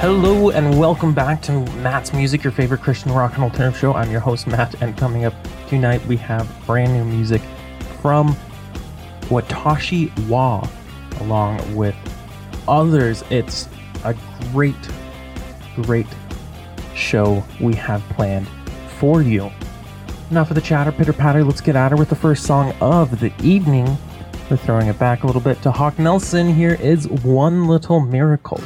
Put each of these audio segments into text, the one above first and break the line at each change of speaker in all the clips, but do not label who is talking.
Hello and welcome back to Matt's Music, your favorite Christian rock and alternative show. I'm your host Matt, and coming up tonight we have brand new music from Watashi Wa, along with others. It's a great, great show we have planned for you. Enough of the chatter, pitter patter. Let's get at her with the first song of the evening. We're throwing it back a little bit to Hawk Nelson. Here is One Little Miracle.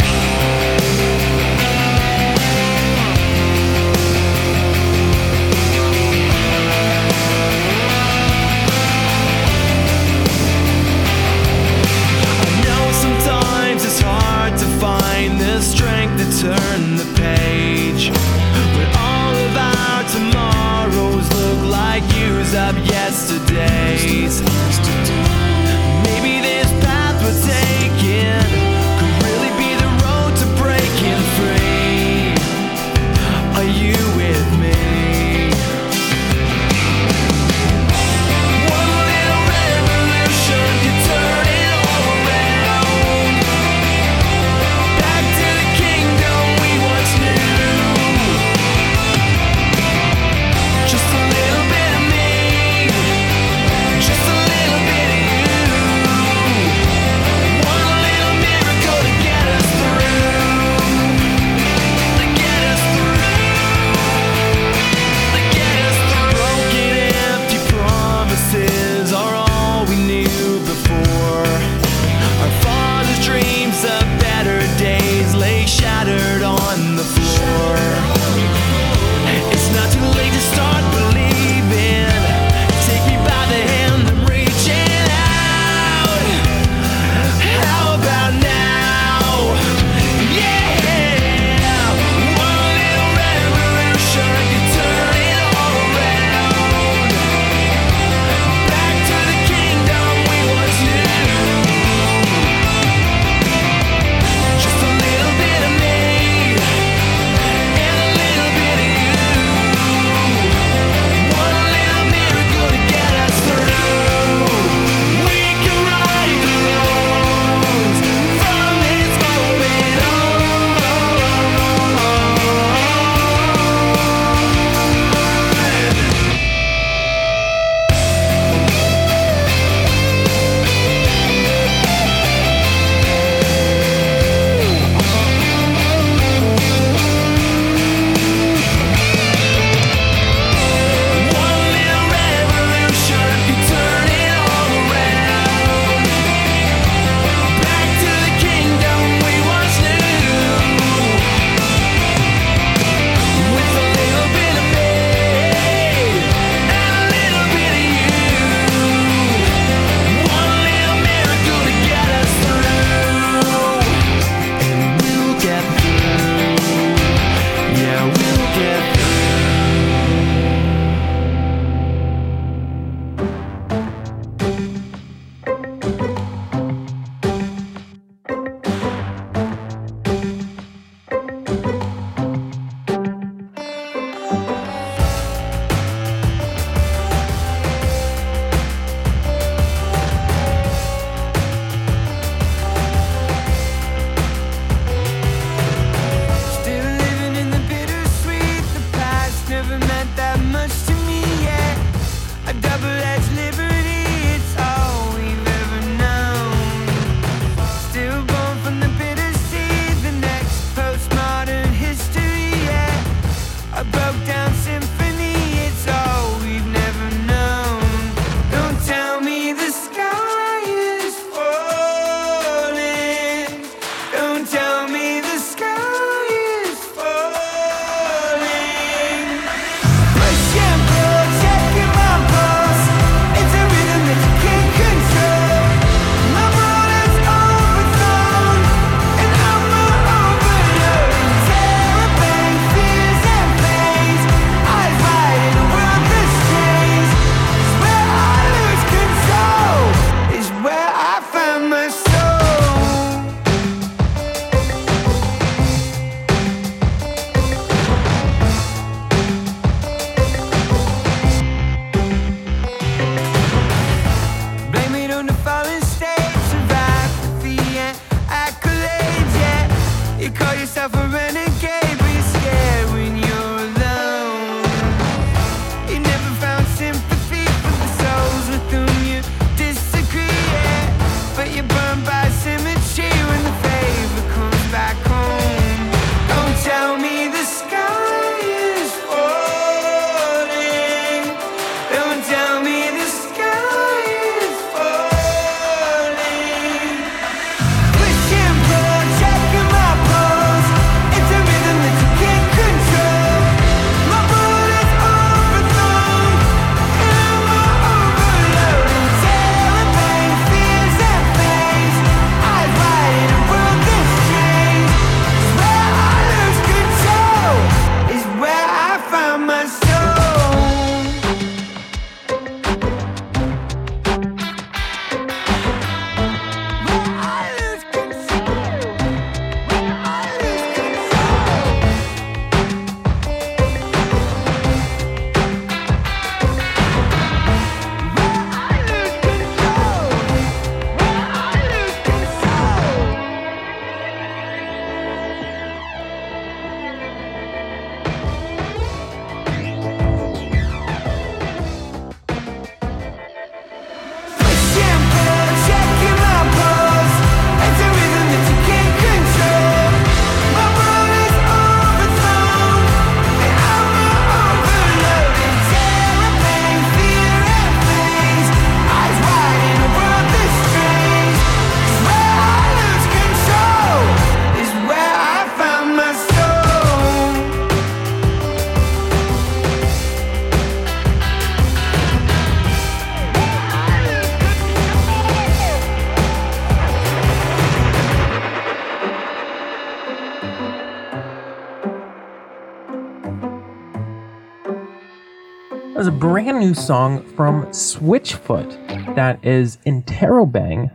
New song from Switchfoot that is Interrobang,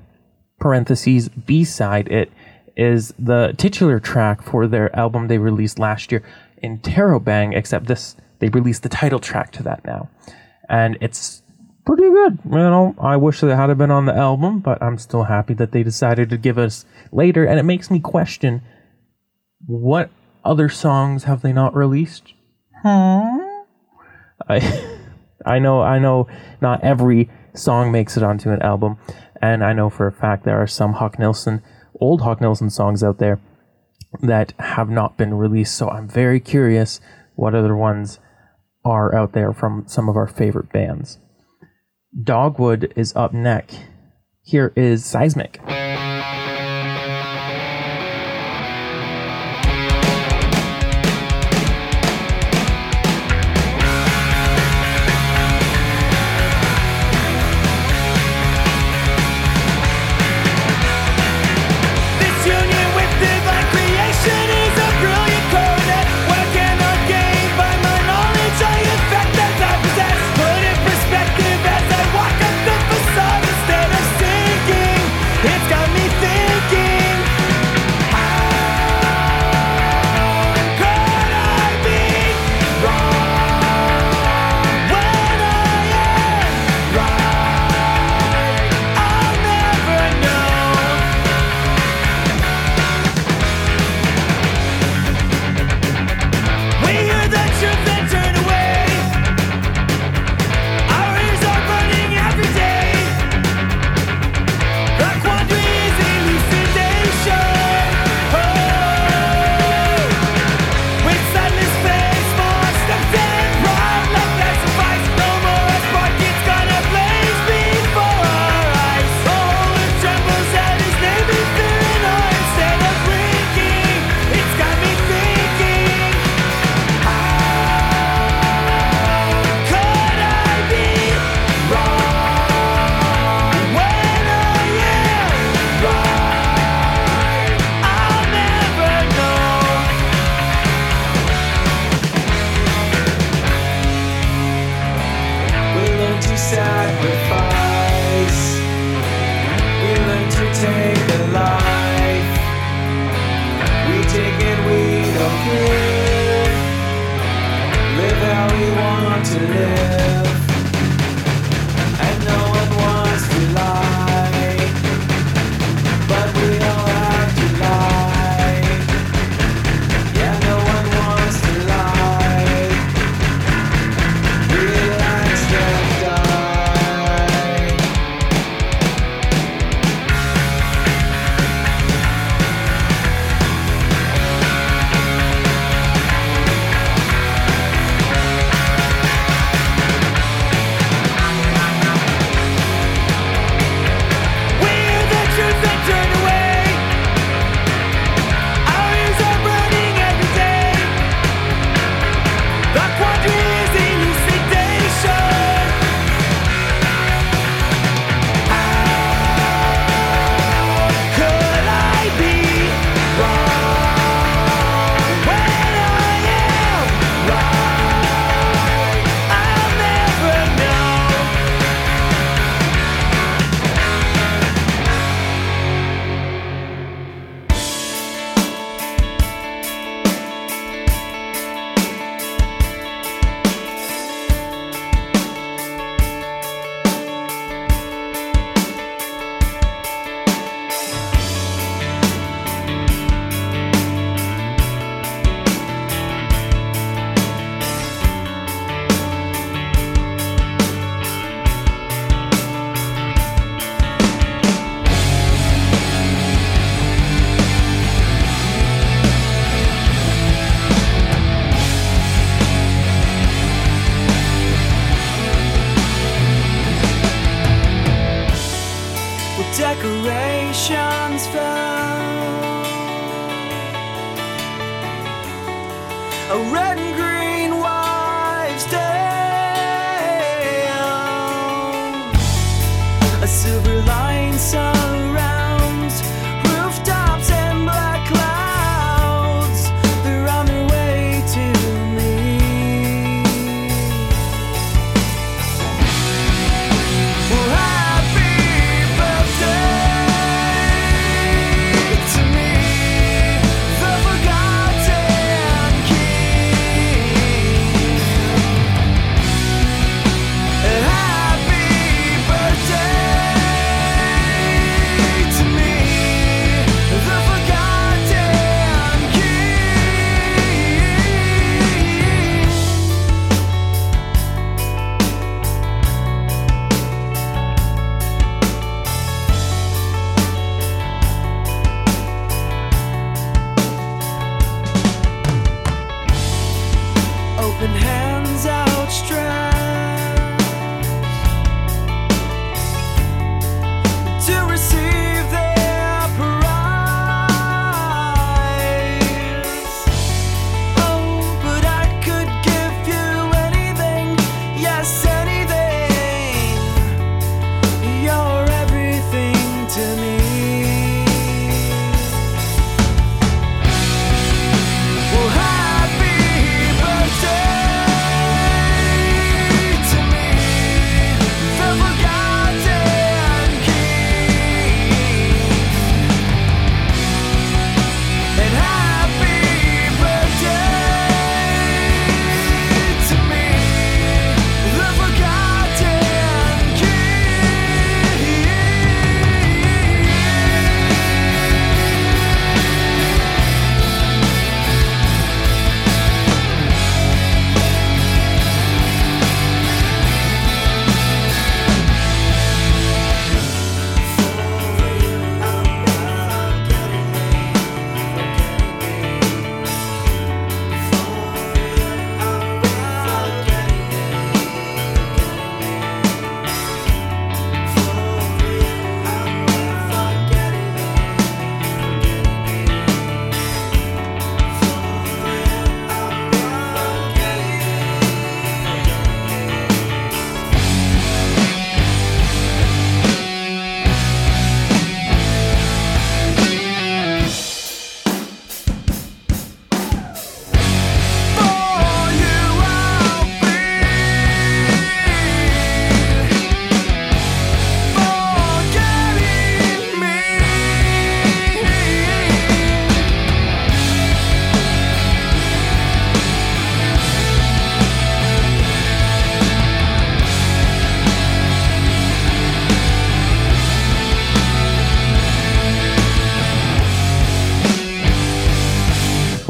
parentheses B side. It is the titular track for their album they released last year, Interrobang, except this, they released the title track to that now. And it's pretty good. You know, I wish it had been on the album, but I'm still happy that they decided to give us later. And it makes me question what other songs have they not released? Hmm. I I know I know not every song makes it onto an album, and I know for a fact there are some Hawk Nelson old Hawk Nelson songs out there that have not been released. So I'm very curious what other ones are out there from some of our favorite bands. Dogwood is up next. Here is Seismic.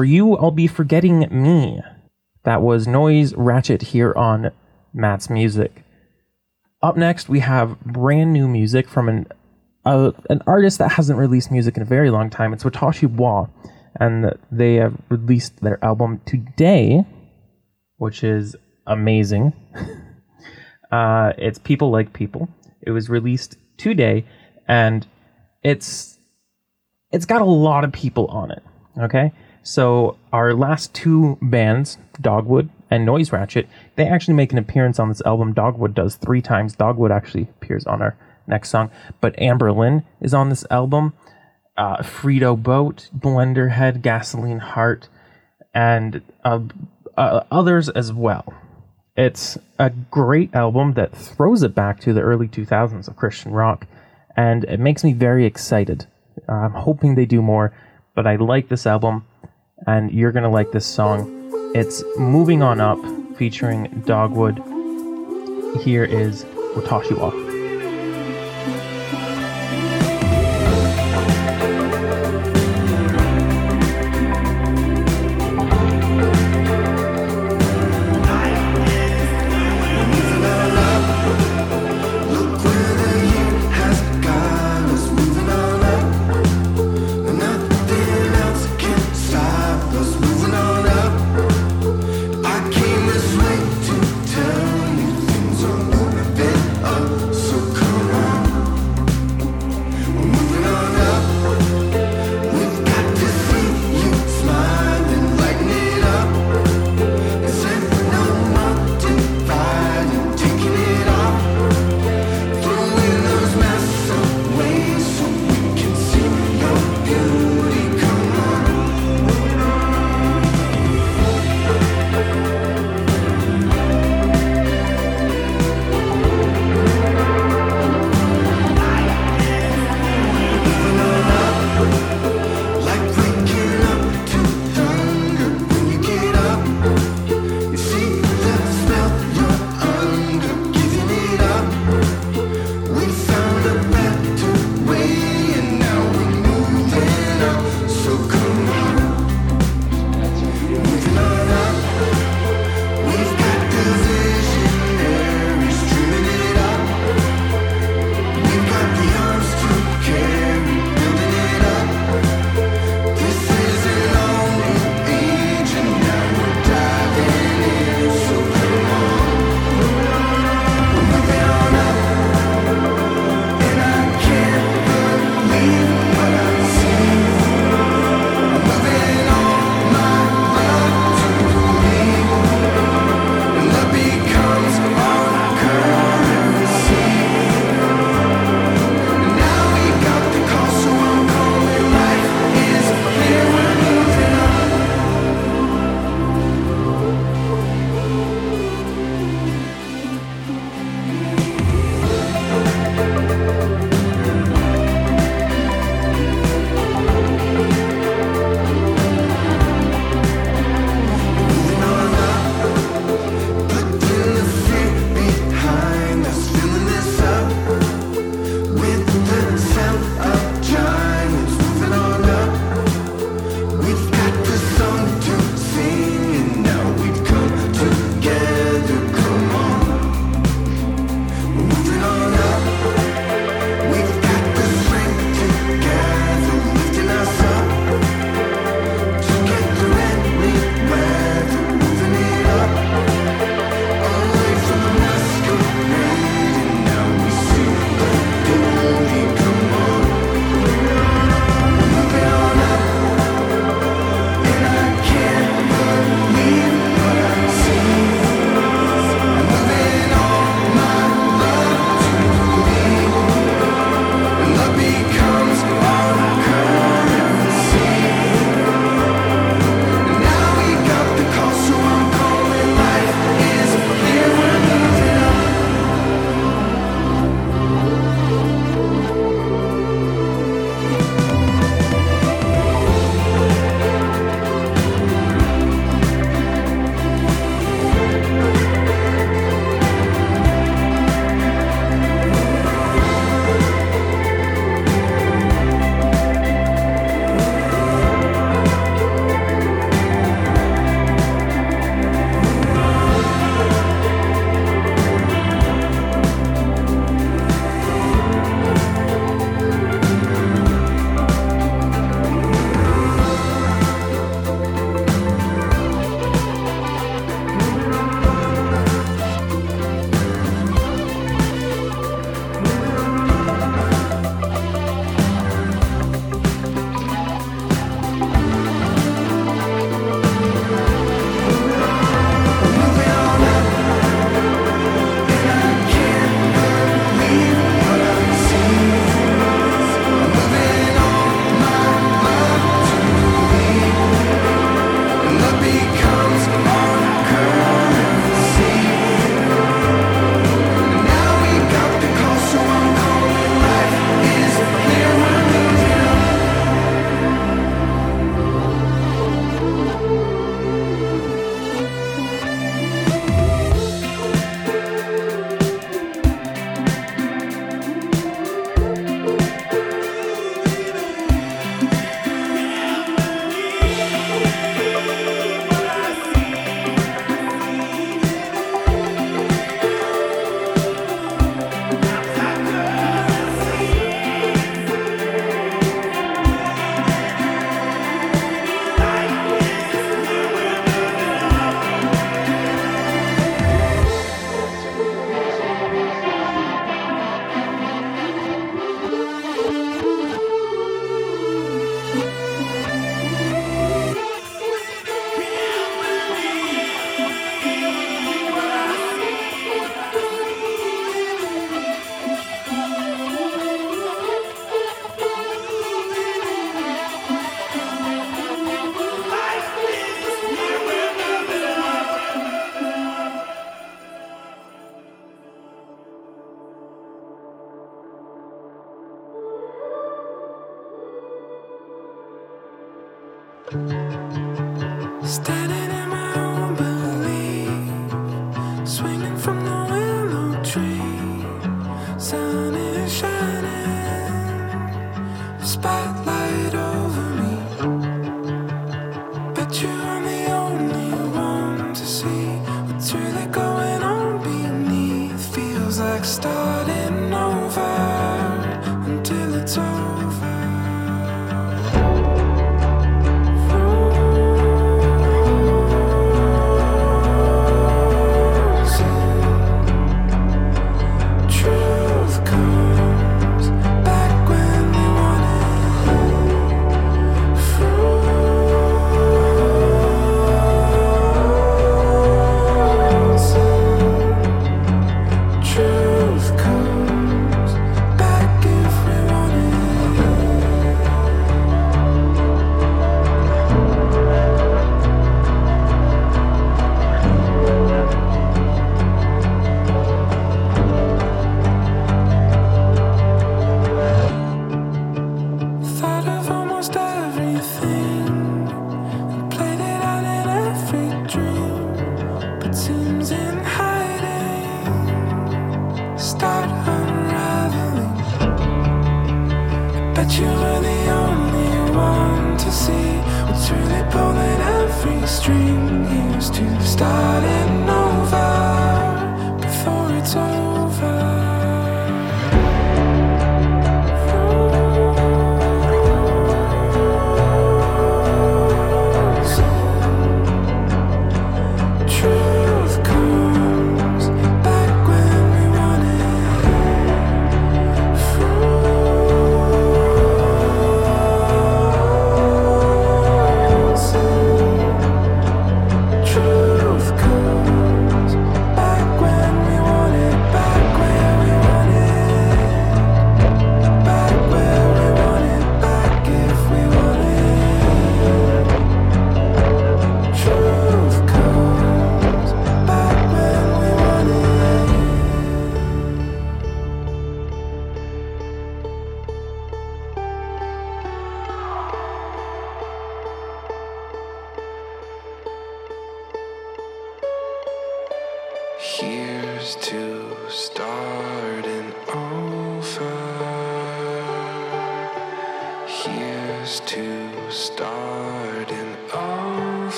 For You, I'll Be Forgetting Me. That was Noise Ratchet here on Matt's Music. Up next, we have brand new music from an uh, an artist that hasn't released music in a very long time. It's Watashi Wa, and they have released their album today, which is amazing. uh, it's People Like People. It was released today, and it's it's got a lot of people on it. Okay, so our last two bands, Dogwood and Noise Ratchet, they actually make an appearance on this album. Dogwood does three times. Dogwood actually appears on our next song, but Anberlin is on this album. Uh, Frito Boat, Blender Head, Gasoline Heart, and uh, uh, others as well. It's a great album that throws it back to the early 2000s of Christian rock, and it makes me very excited. I'm hoping they do more, but I like this album, and you're to like this song. It's Moving On Up featuring Dogwood. Here is Watashi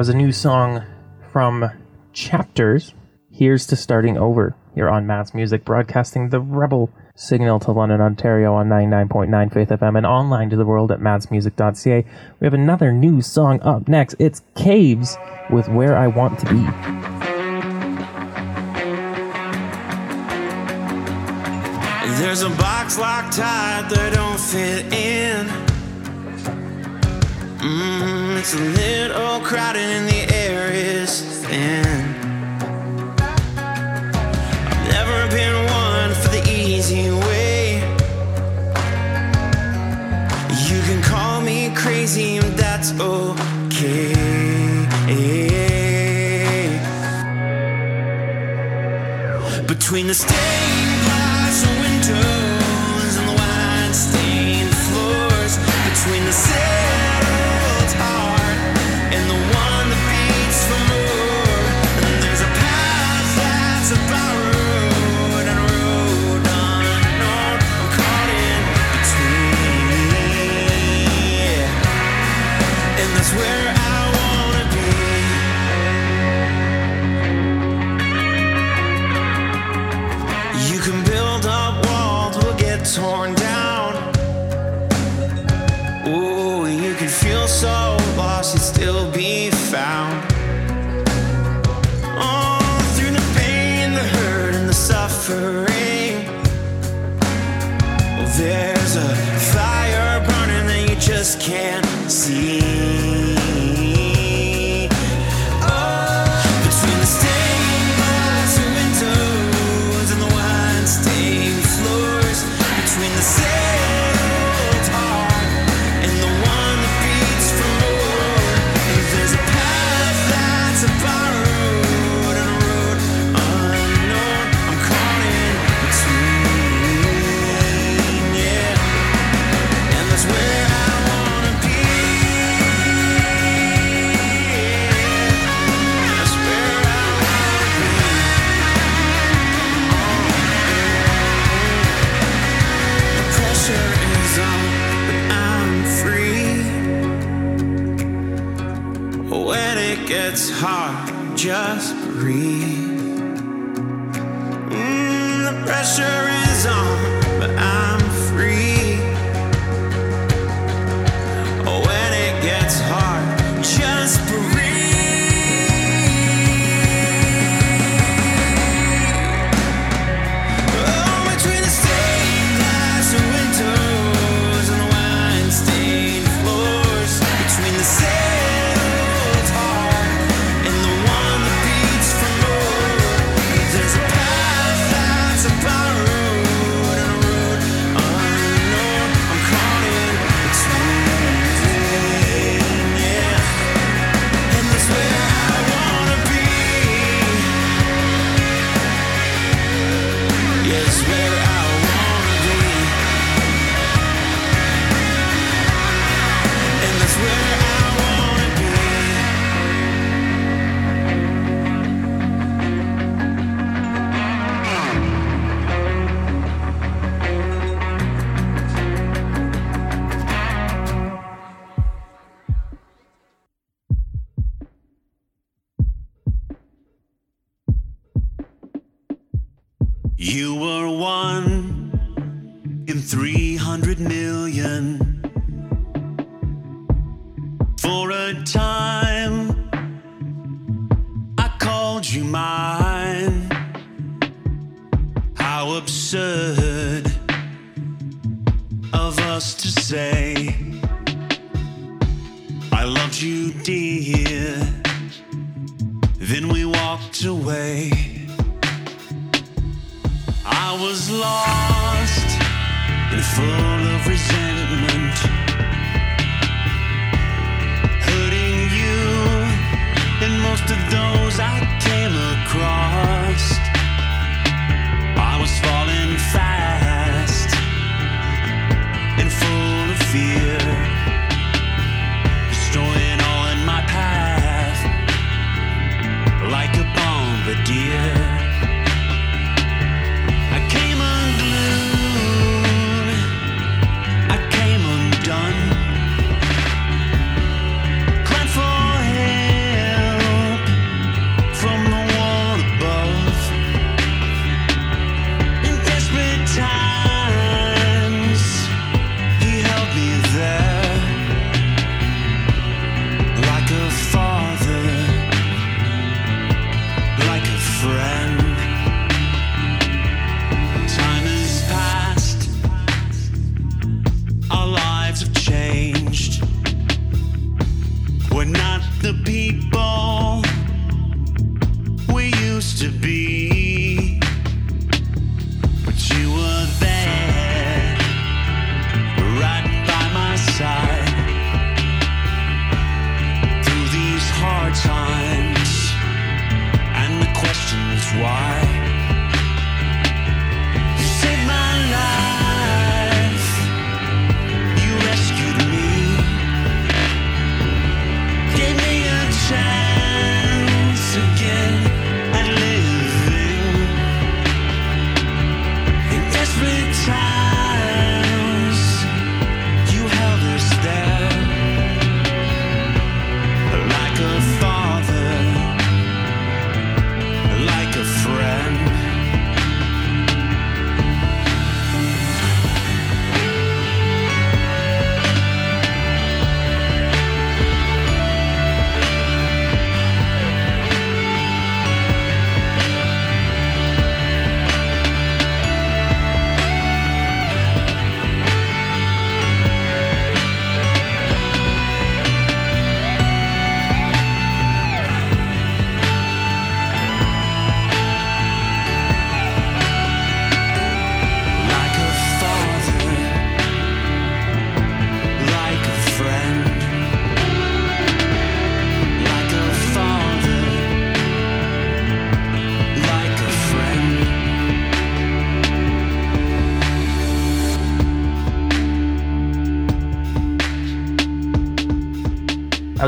was a new song from Chapters. Here's to starting over. You're on Matt's Music, broadcasting the Rebel signal to London, Ontario on 99.9 Faith FM and online to the world at mattsmusic.ca. We have another new song up next. It's Caves with Where I Want to Be.
There's a box locked tight that don't fit in. Mm-hmm. It's a little crowded and the air is thin. I've never been one for the easy way. You can call me crazy, and that's okay. Between the stained glass windows.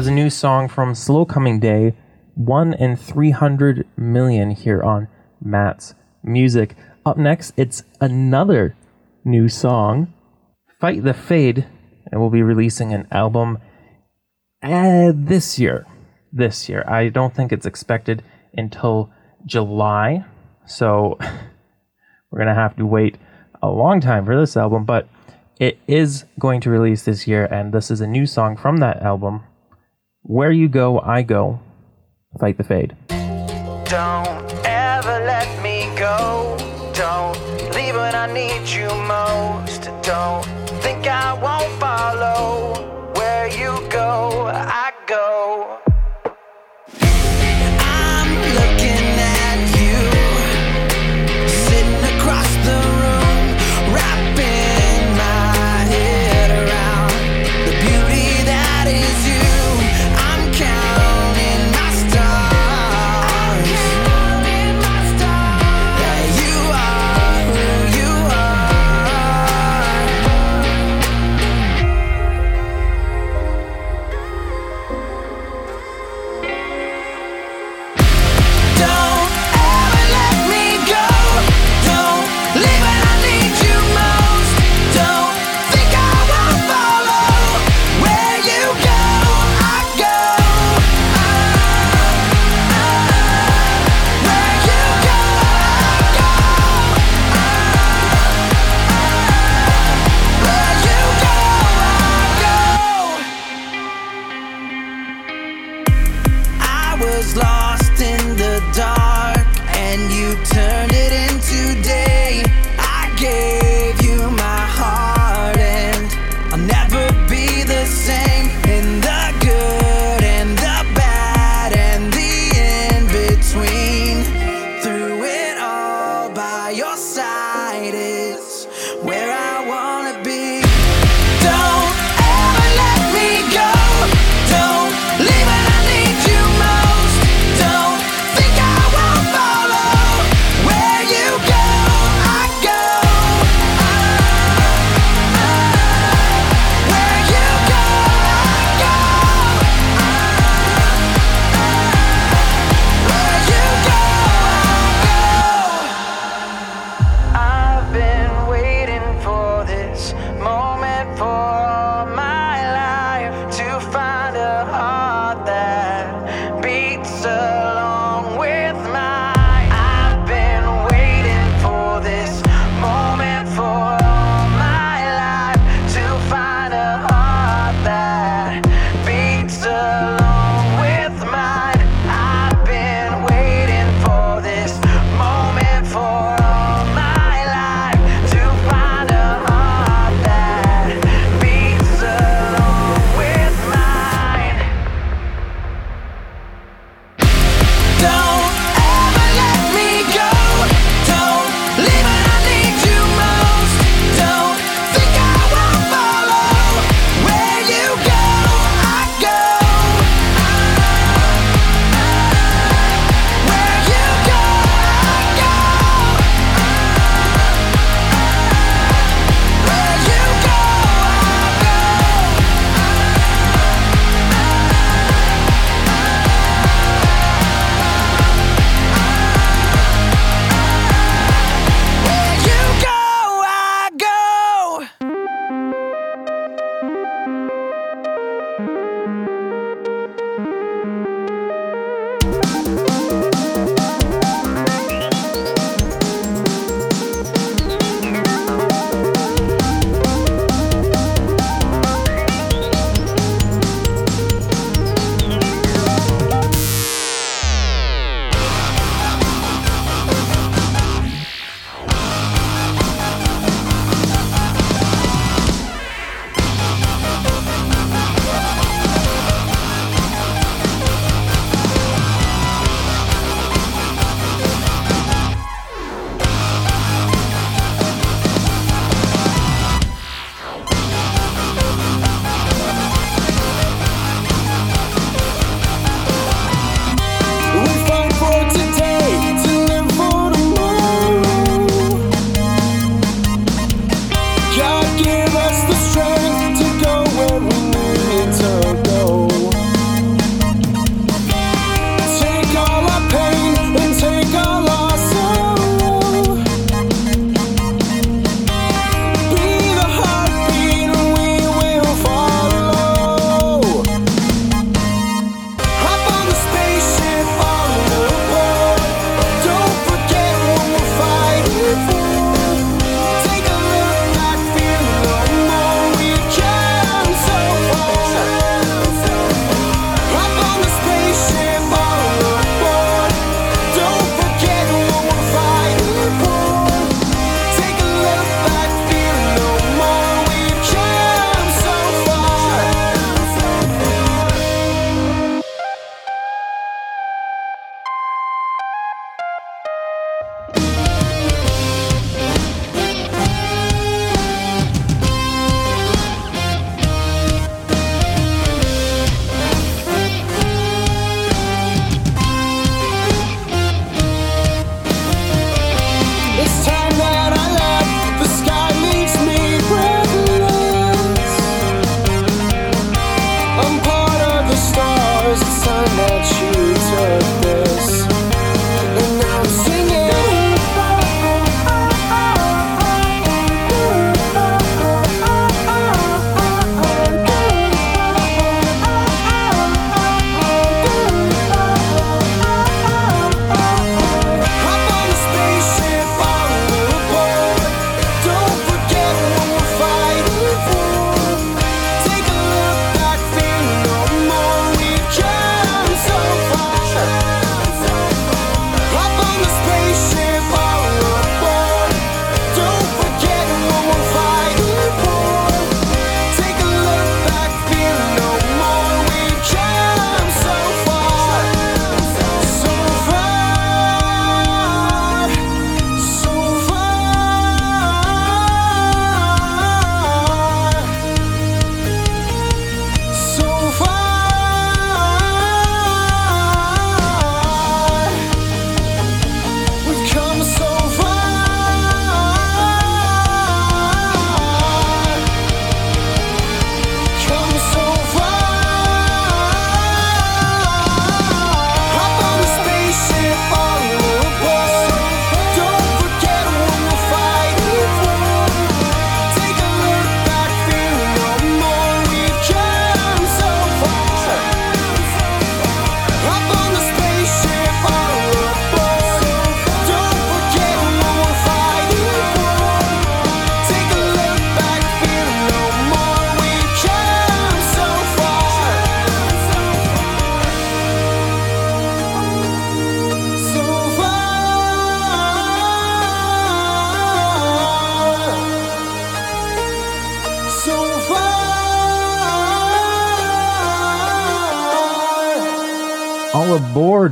Was a
new song from Slow Coming Day, one in 300 million here on Matt's Music. Up next, it's another new song, Fight the Fade, and we'll be releasing an album uh, this year. This year. I don't think it's expected until July, so we're going to have to wait a long time for this album, but it is going to release this year, and this is a new song from that album. Where you go, I go. Fight the fade.
Don't ever let me go. Don't leave when I need you most. Don't think I won't follow. Where you go, I go.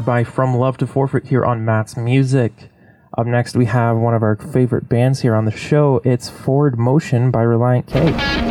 by From Love to Forfeit here on Matt's Music. Up next, we have one of our favorite bands here on the show. It's Forward Motion by Relient K.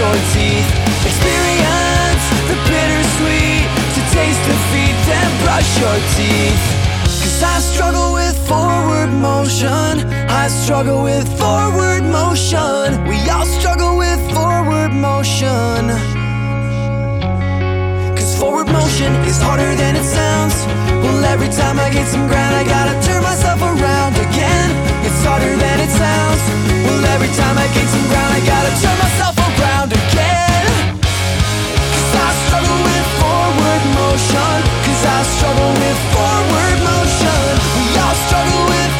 your teeth Experience the bittersweet. To taste defeat, then brush your teeth. Cause I struggle with forward motion. I struggle with forward motion. We all struggle with forward motion. Cause forward motion is harder than it sounds. Well every time I get some ground I gotta turn myself around again. It's harder than it sounds. Well every time I get some ground I gotta turn myself notion Cause I struggle with forward motion. We all struggle with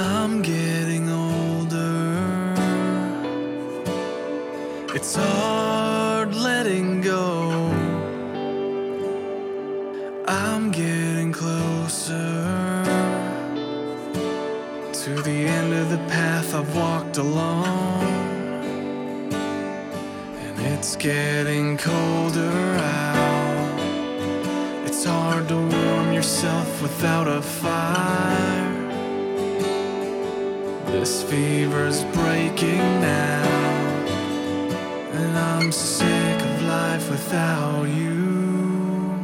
I'm getting older. It's hard letting go. I'm getting closer to the end of the path I've walked along. And it's getting colder out. It's hard to warm yourself without a fire. This fever's breaking now, and I'm sick of life without you.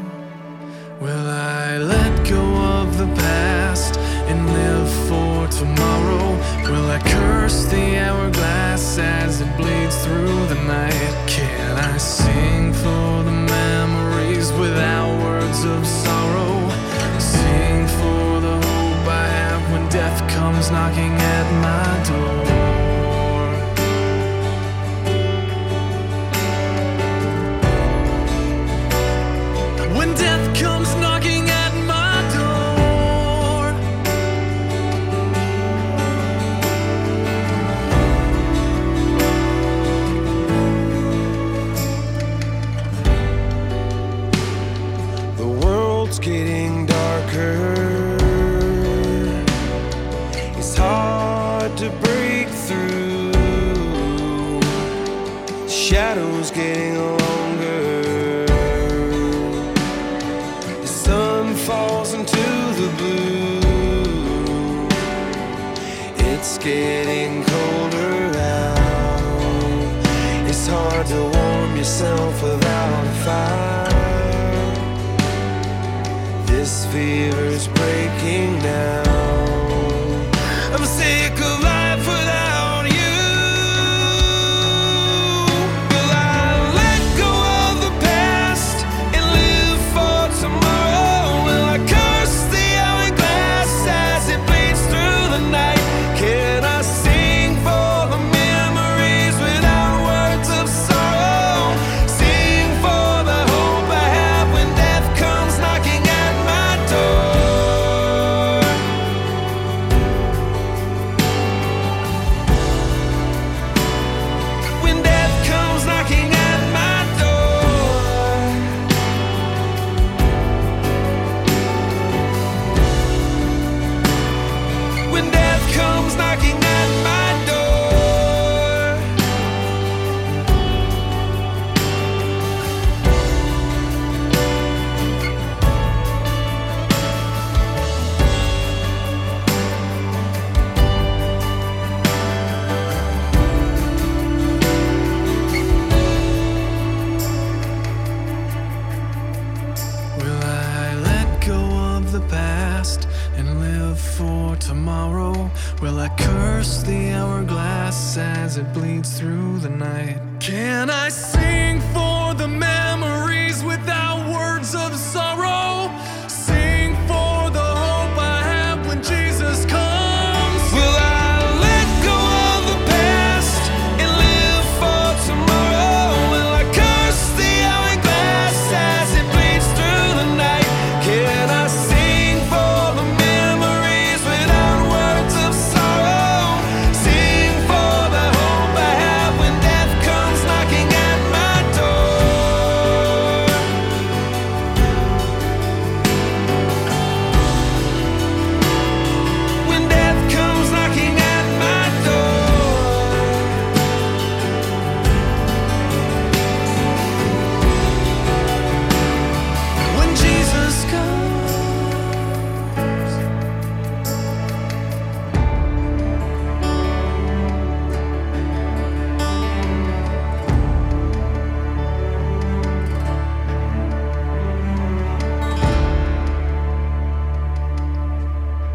Will I let go of the past and live for tomorrow? Will I curse the hourglass as it bleeds through the night? Can I sing for the memories without words of sorrow? Sing for comes knocking at my door.
it's getting colder out. It's hard to warm yourself without a fire. This fever's breaking now.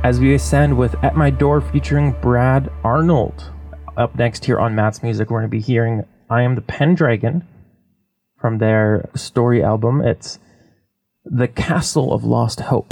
as
we ascend with At My Door featuring Brad Arnold. Up next here on Matt's Music, we're going to be hearing I Am the Pendragon from their story album. It's The Castle of Lost Hope.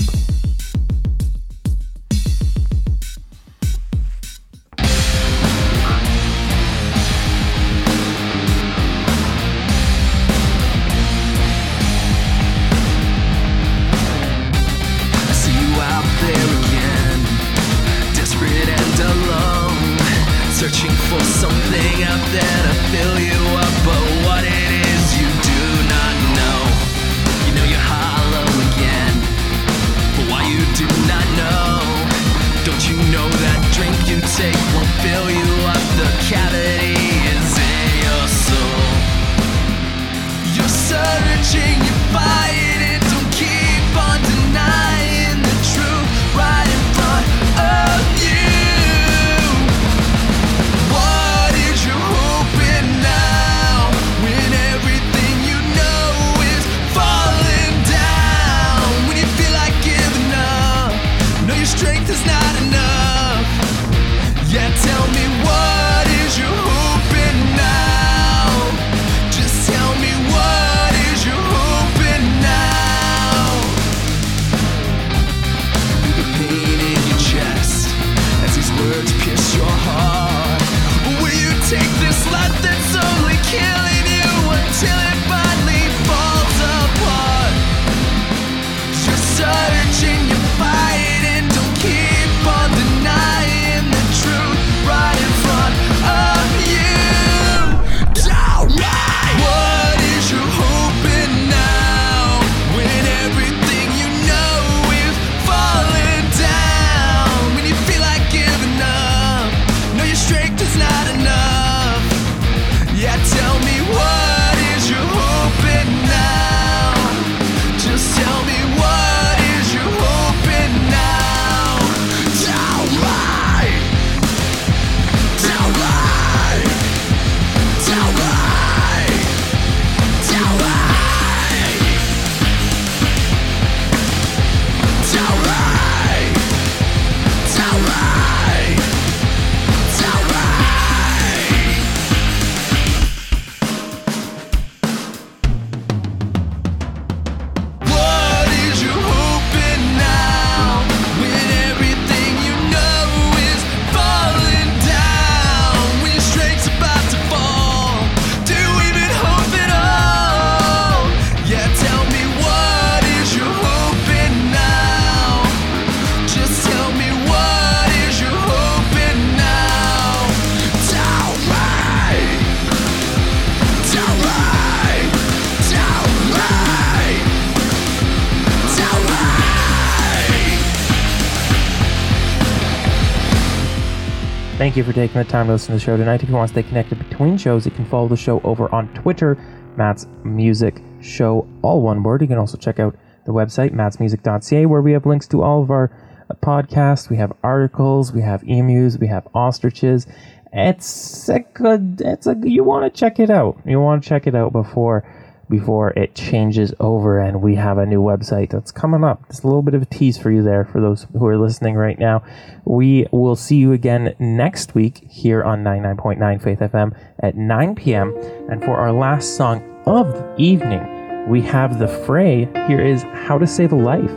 Thank you for taking the time to listen to the show tonight. If you want to stay connected between shows, you can follow the show over on Twitter, Matt's Music Show, all one word. You can also check out the website, mattsmusic.ca, where we have links to all of our uh, podcasts. We have articles, we have emus, we have ostriches. It's a good, it's a, you want to check it out. You want to check it out before before it changes over and we have a new website that's coming up. Just a little bit of a tease for you there for those who are listening right now. We will see you again next week here on 99.9 Faith FM at 9 p.m. And for our last song of the evening, we have The Fray. Here is How to Save a Life.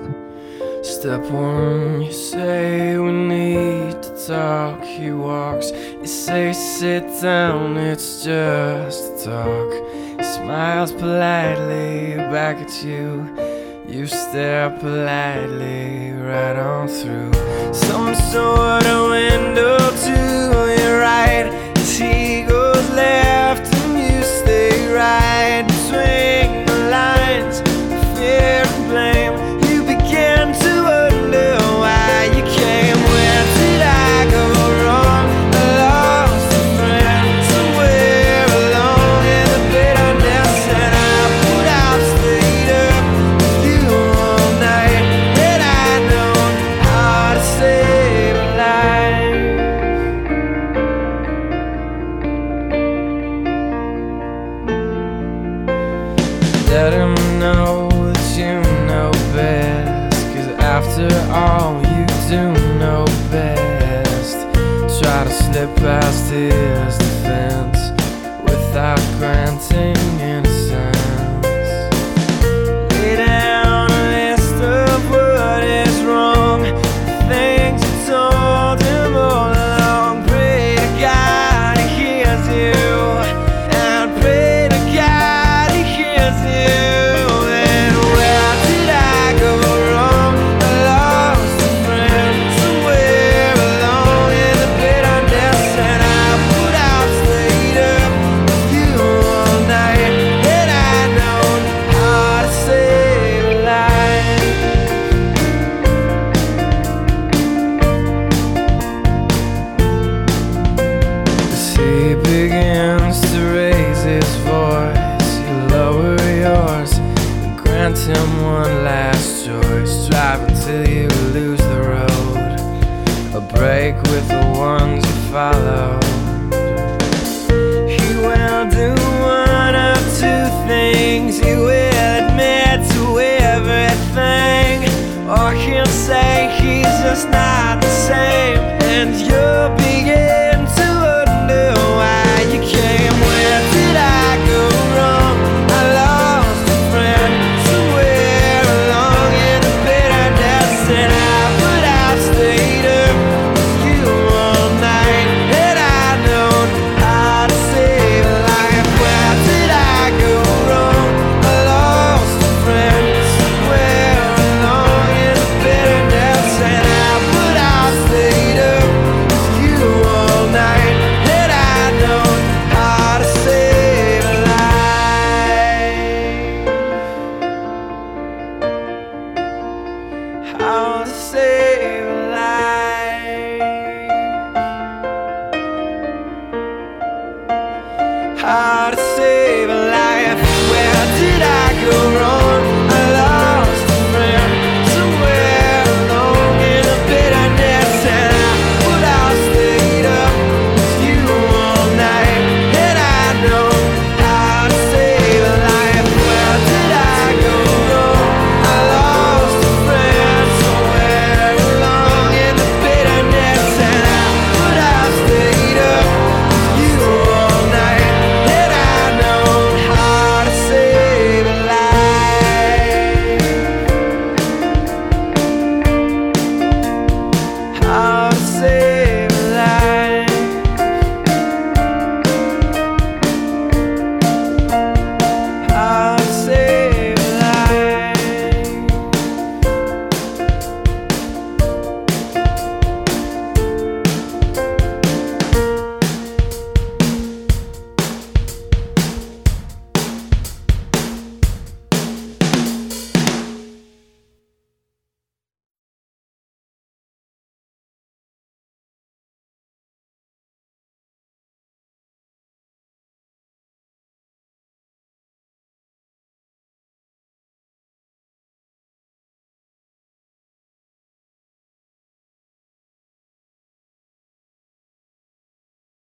Step one, you say we need to talk. He walks, you say sit down, it's just talk. Smiles politely back at you. You stare politely right on through some sort of window to your right. Past